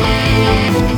Thank